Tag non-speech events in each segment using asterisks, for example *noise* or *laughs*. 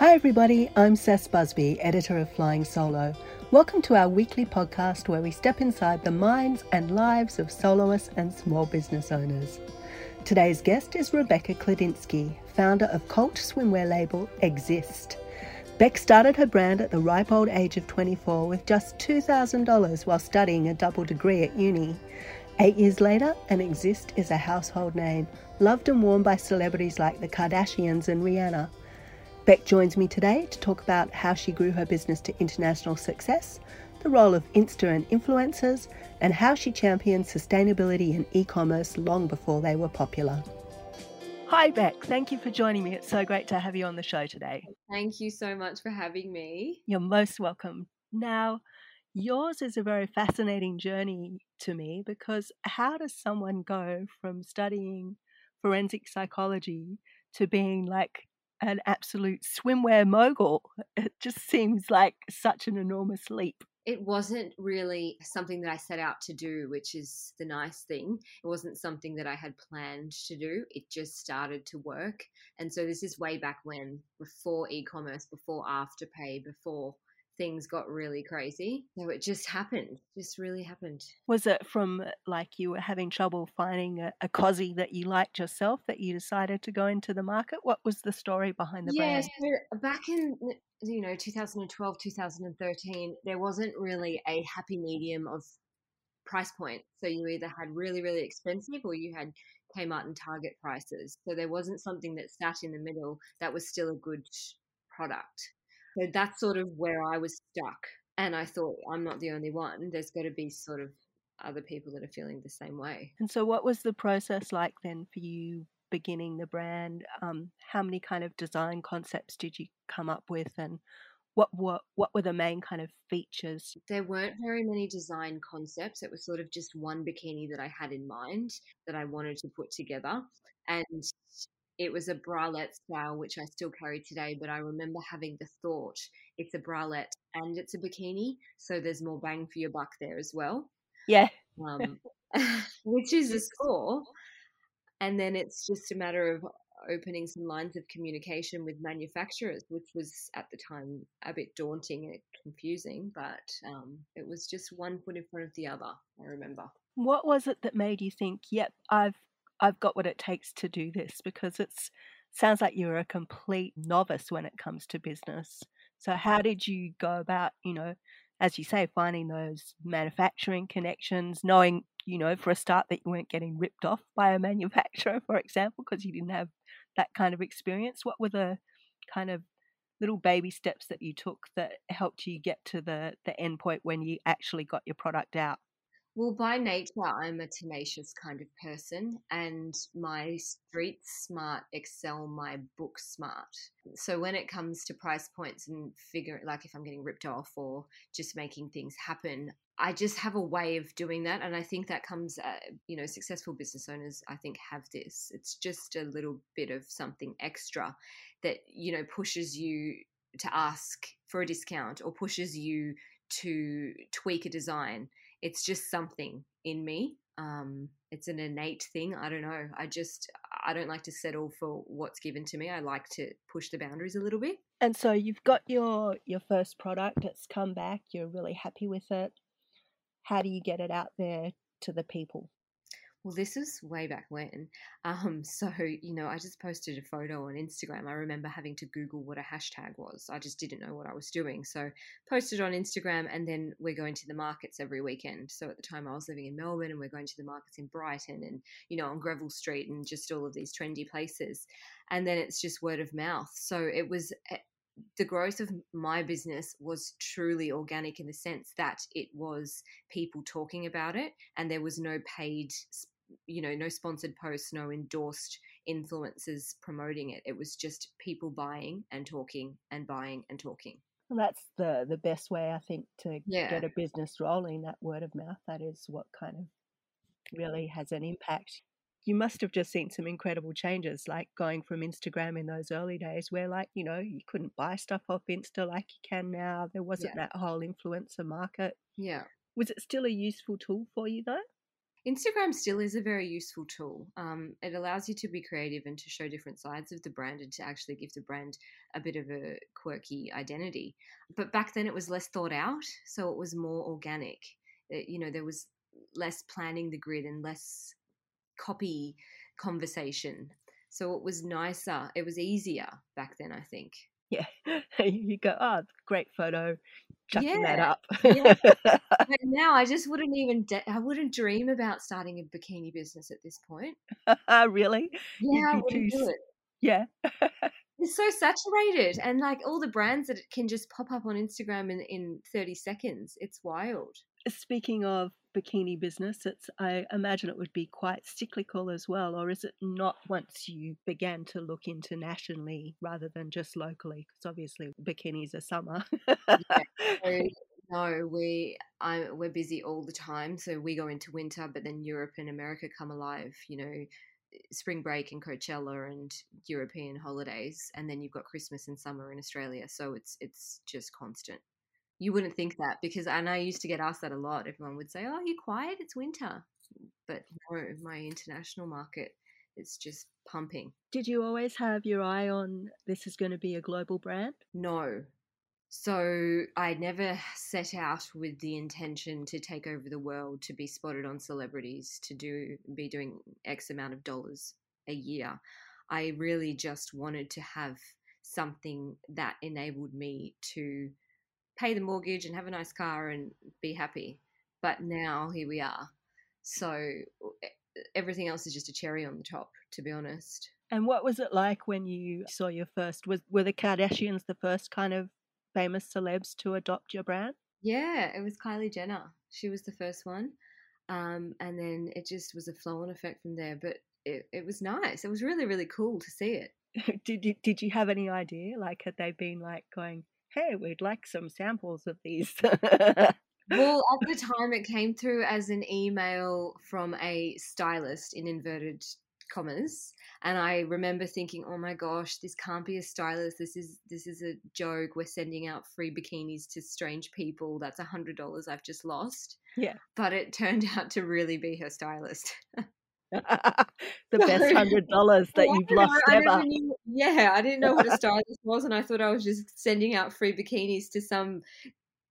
Hi, everybody. I'm Cec Busby, editor of Flying Solo. Welcome to our weekly podcast where we step inside the minds and lives of soloists and small business owners. Today's guest is Rebecca Klodinsky, founder of cult swimwear label IIXIIST. Bec started her brand at the ripe old age of 24 with just $2,000 while studying a double degree at uni. Eight years later, and IIXIIST is a household name, loved and worn by celebrities like the Kardashians and Rihanna. Bec joins me today to talk about how she grew her business to international success, the role of Insta and influencers, and how she championed sustainability and e commerce long before they were popular. Hi, Bec. Thank you for joining me. It's so great to have you on the show today. Thank you so much for having me. You're most welcome. Now, yours is a very fascinating journey to me because how does someone go from studying forensic psychology to being like an absolute swimwear mogul. It just seems like such an enormous leap. It wasn't really something that I set out to do, which is the nice thing. It wasn't something that I had planned to do. It just started to work. And so this is way back when, before e commerce, before Afterpay, before things got really crazy. So it just happened, just really happened. Was it from uh, like you were having trouble finding a, a cozy that you liked yourself that you decided to go into the market? What was the story behind the yeah, brand? so back in you know 2012, 2013, there wasn't really a happy medium of price point. So you either had really, really expensive or you had Kmart and Target prices. So there wasn't something that sat in the middle that was still a good product. So that's sort of where I was stuck. And I thought, I'm not the only one. There's got to be sort of other people that are feeling the same way. And so, what was the process like then for you beginning the brand? Um, how many kind of design concepts did you come up with, and what what what were the main kind of features? There weren't very many design concepts. It was sort of just one bikini that I had in mind that I wanted to put together, and it was a bralette style, which I still carry today, but I remember having the thought it's a bralette and it's a bikini, so there's more bang for your buck there as well. Yeah. Um, *laughs* *laughs* which is a score. And then it's just a matter of opening some lines of communication with manufacturers, which was at the time a bit daunting and confusing, but um, it was just one foot in front of the other, I remember. What was it that made you think, yep, I've I've got what it takes to do this because it sounds like you're a complete novice when it comes to business. So how did you go about, you know, as you say, finding those manufacturing connections, knowing, you know, for a start that you weren't getting ripped off *laughs* by a manufacturer, for example, because you didn't have that kind of experience? What were the kind of little baby steps that you took that helped you get to the the end point when you actually got your product out? Well, by nature, I'm a tenacious kind of person, and my street smart excel my book smart. So when it comes to price points and figure, like if I'm getting ripped off or just making things happen, I just have a way of doing that, and I think that comes, uh, you know, successful business owners I think have this. It's just a little bit of something extra that you know pushes you to ask for a discount or pushes you to tweak a design it's just something in me. Um, it's an innate thing. I don't know. I just I don't like to settle for what's given to me. I like to push the boundaries a little bit. And so you've got your your first product. It's come back. You're really happy with it. How do you get it out there to the people? Well, this is way back when. *laughs* Um, so, you know, I just posted a photo on Instagram. I remember having to Google what a hashtag was. I just didn't know what I was doing. So, posted on Instagram, and then we're going to the markets every weekend. So, at the time, I was living in Melbourne, and we're going to the markets in Brighton and, you know, on Greville Street and just all of these trendy places. And then it's just word of mouth. So, it was eh, the growth of my business was truly organic in the sense that it was people talking about it and there was no paid you know, no sponsored posts, no endorsed influencers promoting it. It was just people buying and talking and buying and talking. Well, that's the the best way I think to yeah. get a business rolling. That word of mouth. That is what kind of really has an impact. You must have just seen some incredible changes, like going from Instagram in those early days, where like you know you couldn't buy stuff off Insta like you can now. There wasn't yeah. that whole influencer market. Yeah. Was it still a useful tool for you though? Instagram still is a very useful tool. Um, it allows you to be creative and to show different sides of the brand and to actually give the brand a bit of a quirky identity. But back then it was less thought out, so it was more organic. It, you know, there was less planning the grid and less copy conversation. So it was nicer. It was easier back then, I think. Yeah. *laughs* you go, oh, great photo, chucking that up. yeah. *laughs* But now I just wouldn't even, de- I wouldn't dream about starting a bikini business at this point. *laughs* really? Yeah, I wouldn't do it. yeah. It's so saturated and like all the brands that it can just pop up on Instagram in, in 30 seconds. It's wild. Speaking of bikini business, it's I imagine it would be quite cyclical as well, or is it not once you began to look internationally rather than just locally? Because obviously bikinis are summer. Yeah. *laughs* No, we I we're busy all the time. So we go into winter, but then Europe and America come alive. You know, spring break and Coachella and European holidays, and then you've got Christmas and summer in Australia. So it's it's just constant. You wouldn't think that because and I used to get asked that a lot. Everyone would say, "Oh, you're quiet. It's winter," but no, my international market it's just pumping. Did you always have your eye on this is going to be a global brand? No. So I never set out with the intention to take over the world, to be spotted on celebrities, to do be doing X amount of dollars a year. I really just wanted to have something that enabled me to pay the mortgage and have a nice car and be happy. But now here we are. So everything else is just a cherry on the top, to be honest. And what was it like when you saw your first? Was were the Kardashians the first kind of famous celebs to adopt your brand? Yeah, it was Kylie Jenner. She was the first one. Um, and then it just was a flow on effect from there. But it, it was nice. It was really, really cool to see it. *laughs* did you did you have any idea? Like, had they been like going, "Hey, we'd like some samples of these"? Well, at the *laughs* time, it came through as an email from a stylist in inverted commas, and I remember thinking, "Oh my gosh, this can't be a stylist. This is this is a joke. We're sending out free bikinis to strange people. That's a hundred dollars I've just lost." yeah, But it turned *laughs* out to really be her stylist. *laughs* *laughs* the best hundred dollars that Well, you've know, lost I ever. knew- yeah, I didn't know what a stylist was, and I thought I was just sending out free bikinis to some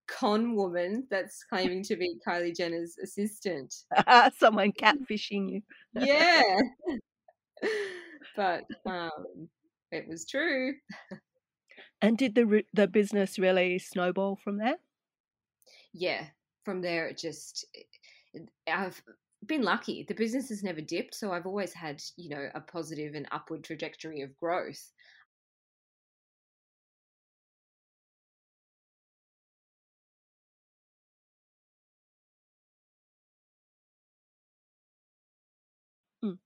con woman that's claiming to be Kylie Jenner's assistant. *laughs* Someone *laughs* catfishing you. Yeah, but um, it was true. And did the the business really snowball from there? Yeah, from there it just I've been lucky. The business has never dipped, so I've always had you know a positive and upward trajectory of growth. Mm.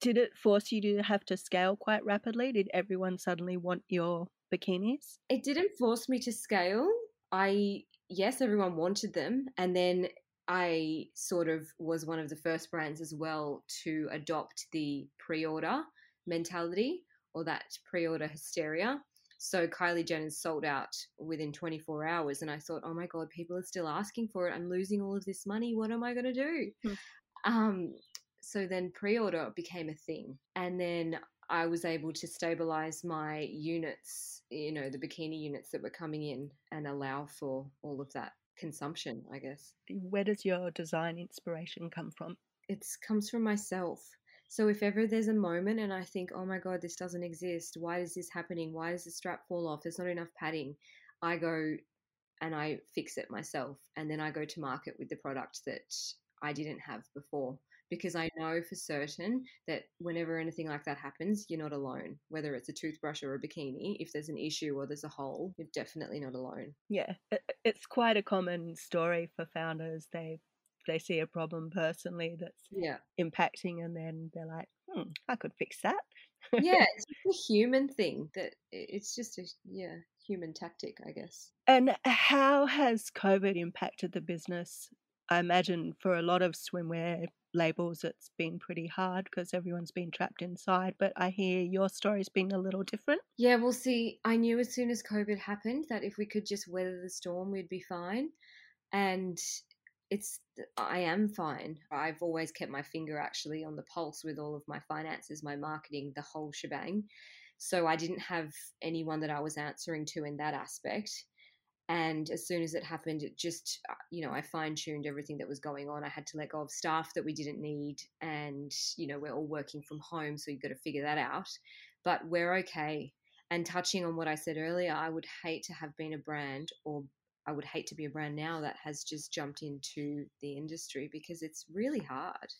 Did it force you to have to scale quite rapidly? Did everyone suddenly want your bikinis? It didn't force me to scale. I yes, everyone wanted them, and then I sort of was one of the first brands as well to adopt the pre-order mentality or that pre-order hysteria. So Kylie Jenner's sold out within 24 hours, and I thought, oh my god, people are still asking for it. I'm losing all of this money. What am I going to do? Hmm. Um, so then pre-order became a thing, and then I was able to stabilize my units, you know, the bikini units that were coming in, and allow for all of that consumption. I guess Where does your design inspiration come from? it comes from myself. So if ever there's a moment and I think, oh my god, this doesn't exist. Why is this happening? Why does the strap fall off? There's not enough padding. I go and I fix it myself, and then I go to market with the product that I didn't have before. Because I know for certain that whenever anything like that happens, you're not alone. Whether it's a toothbrush or a bikini, if there's an issue or there's a hole, you're definitely not alone. Yeah, it's quite a common story for founders. They they see a problem personally that's Yeah. impacting, and then they're like, "Hmm, I could fix that." Yeah, *laughs* it's just a human thing that it's just a yeah, human tactic, I guess. And how has COVID impacted the business? I imagine for a lot of swimwear labels, it's been pretty hard because everyone's been trapped inside. But I hear your story's been a little different. Yeah, well, see, I knew as soon as COVID happened that if we could just weather the storm, we'd be fine. And it's I am fine. I've always kept my finger actually on the pulse with all of my finances, my marketing, the whole shebang. So I didn't have anyone that I was answering to in that aspect. And as soon as it happened, it just, uh, you know, I fine tuned everything that was going on. I had to let go of staff that we didn't need. And, you know, we're all working from home. So you've got to figure that out. But we're okay. And touching on what I said earlier, I would hate to have been a brand or I would hate to be a brand now that has just jumped into the industry because it's really hard.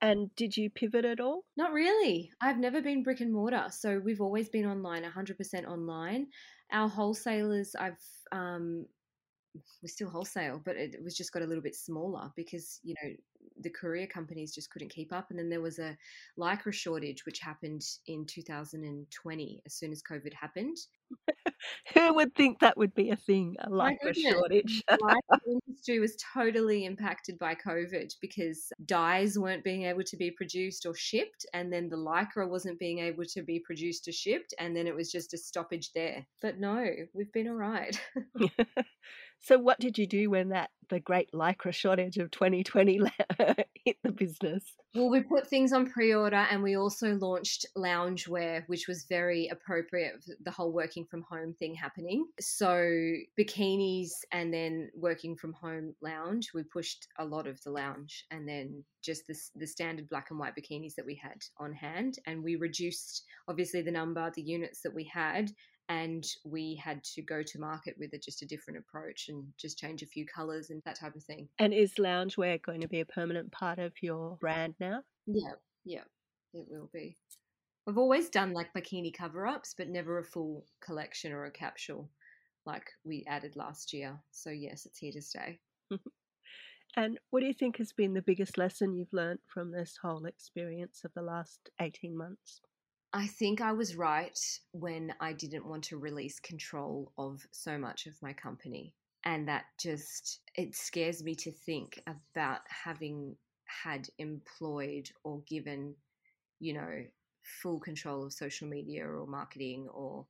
And did you pivot at all? Not really. I've never been brick and mortar. So we've always been online, 100% online. Our wholesalers, I've, um, we still wholesale, but it was just got a little bit smaller because, you know, the courier companies just couldn't keep up. And then there was a lycra shortage, which happened in 2020 as soon as COVID happened. *laughs* Who would think that would be a thing, a lycra shortage? the *laughs* industry was totally impacted by COVID because dyes weren't being able to be produced or shipped, and then the lycra wasn't being able to be produced or shipped, and then it was just a stoppage there. But no, we've been all right. *laughs* So, what did you do when that the great lycra shortage of 2020 hit the business? Well, we put things on pre-order, and we also launched loungewear, which was very appropriate. for The whole working from home thing happening, so bikinis, and then working from home lounge. We pushed a lot of the lounge, and then just the, the standard black and white bikinis that we had on hand, and we reduced obviously the number, the units that we had, and we had to go to market with a, just a different approach and just change a few colors and that type of thing. And is loungewear going to be a permanent part of your brand now? Yeah, yeah, it will be. I've always done like bikini cover ups, but never a full collection or a capsule like we added last year. So, yes, it's here to stay. *laughs* and what do you think has been the biggest lesson you've learned from this whole experience of the last 18 months? I think I was right when I didn't want to release control of so much of my company. And that just, it scares me to think about having had employed or given, you know, full control of social media or marketing or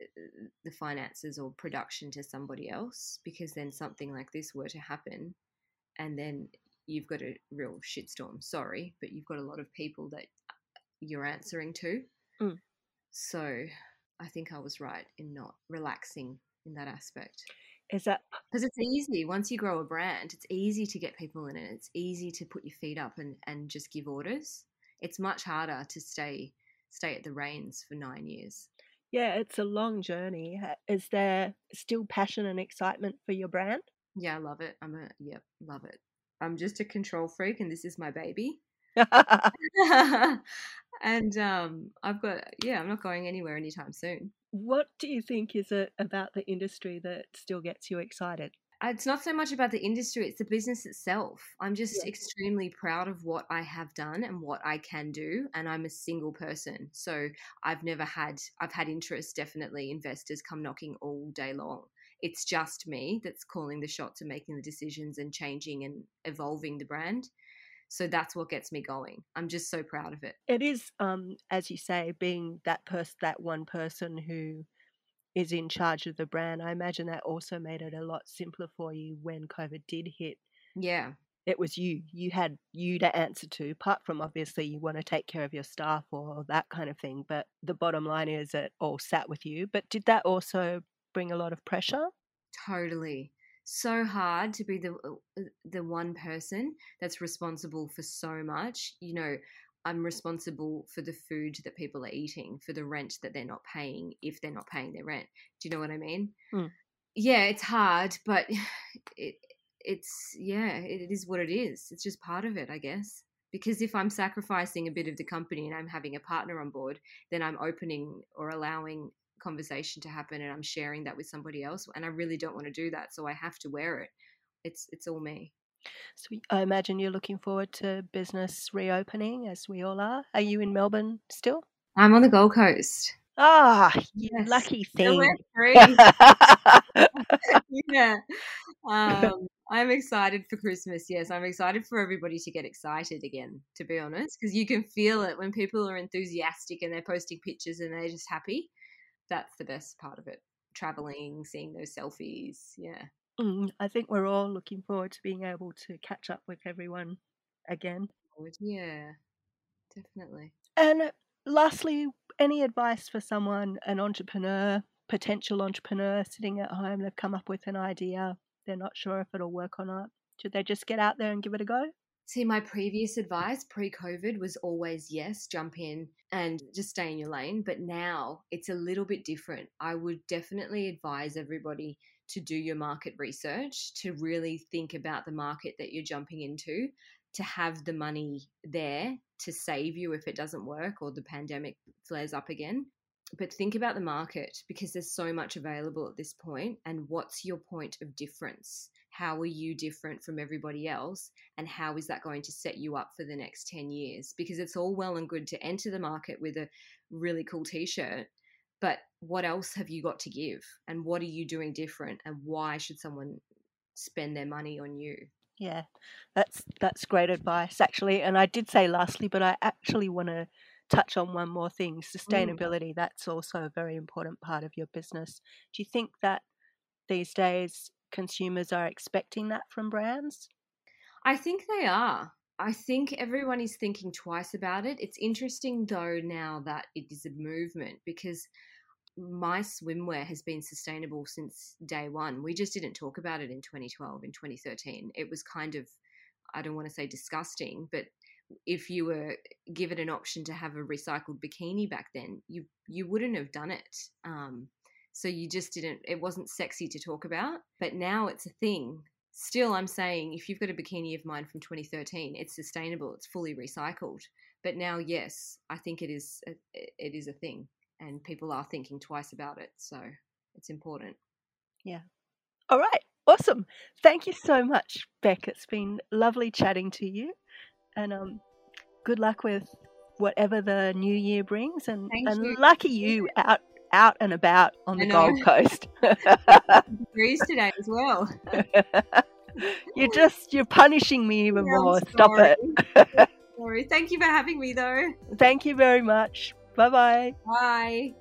uh, the finances or production to somebody else because then something like this were to happen and then you've got a real shitstorm sorry but you've got a lot of people that you're answering to Mm. So I think I was right in not relaxing in that aspect. Is that because it's easy once you grow a brand, it's easy to get people in it. It's easy to put your feet up and, and just give orders. It's much harder to stay stay at the reins for nine years. Yeah, it's a long journey. Is there still passion and excitement for your brand? Yeah, I love it. I'm a yep, love it. I'm just a control freak and this is my baby. *laughs* *laughs* and um, I've got yeah, I'm not going anywhere anytime soon. What do you think is it about the industry that still gets you excited? Uh, it's not so much about the industry, it's the business itself. I'm just yeah. extremely proud of what I have done and what I can do. And I'm a single person. So I've never had, I've had interest, definitely, investors come knocking all day long. It's just me that's calling the shots and making the decisions and changing and evolving the brand. So that's what gets me going. I'm just so proud of it. It is, um, as you say, being that person, that one person who is in charge of the brand. I imagine that also made it a lot simpler for you when COVID did hit. Yeah. It was you. You had you to answer to, apart from obviously you want to take care of your staff or that kind of thing. But the bottom line is it all sat with you. But did that also bring a lot of pressure? Totally so hard to be the uh, the one person that's responsible for so much. You know, I'm responsible for the food that people are eating, for the rent that they're not paying if they're not paying their rent. Do you know what I mean? Hmm. Yeah, it's hard, but *sighs* it it's yeah, it is what it is. It's just part of it, I guess. Because if I'm sacrificing a bit of the company and I'm having a partner on board, then I'm opening or allowing conversation to happen and I'm sharing that with somebody else and I really don't want to do that so I have to wear it it's it's all me so I imagine you're looking forward to business reopening as we all are are you in Melbourne still I'm on the Gold Coast ah yes. lucky thing *laughs* *laughs* yeah um, *laughs* I'm excited for Christmas. Yes, I'm excited for everybody to get excited again, to be honest, because you can feel it when people are enthusiastic and they're posting pictures and they're just happy that's the best part of it. Traveling, seeing those selfies. Yeah. Mm, I think we're all looking forward to being able to catch up with everyone again. Yeah, definitely. And lastly, any advice for someone, an entrepreneur, potential entrepreneur sitting at home, they've come up with an idea, they're not sure if it'll work or not. Should they just get out there and give it a go? See, my previous advice pre COVID was always yes, jump in and just stay in your lane. But now it's a little bit different. I would definitely advise everybody to do your market research, to really think about the market that you're jumping into, to have the money there to save you if it doesn't work or the pandemic flares up again. But think about the market because there's so much available at this point, and what's your point of difference? How are you different from everybody else? And how is that going to set you up for the next 10 years? Because it's all well and good to enter the market with a really cool t shirt, but what else have you got to give? And what are you doing different? And why should someone spend their money on you? Yeah, that's that's great advice actually. And I did say lastly, but I actually want to touch on one more thing: Mm. sustainability. That's also a very important part of your business. Do you think that these days consumers are expecting that from brands? I think they are. I think everyone is thinking twice about it. It's interesting though now that it is a movement because my swimwear has been sustainable since day one. We just didn't talk about it in 2012, in 2013. It was kind of, I don't want to say disgusting, but if you were given an option to have a recycled bikini back then, you you wouldn't have done it. Um, so you just didn't. It wasn't sexy to talk about. But now it's a thing. Still, I'm saying if you've got a bikini of mine from 2013, it's sustainable. It's fully recycled. But now, yes, I think it is. A, it is a thing and people are thinking twice about it. So it's important. Yeah. All right. Awesome. Thank you so much, Bec. It's been lovely chatting to you. And um, good luck with whatever the new year brings. And, Thank and you. lucky you out out and about on the. Gold Coast. *laughs* Degrees today as well. *laughs* *laughs* you're just you're punishing me even Yeah, more. Stop it. Sorry. Thank you for having me though. *laughs* Thank you very much. Bye bye. Bye.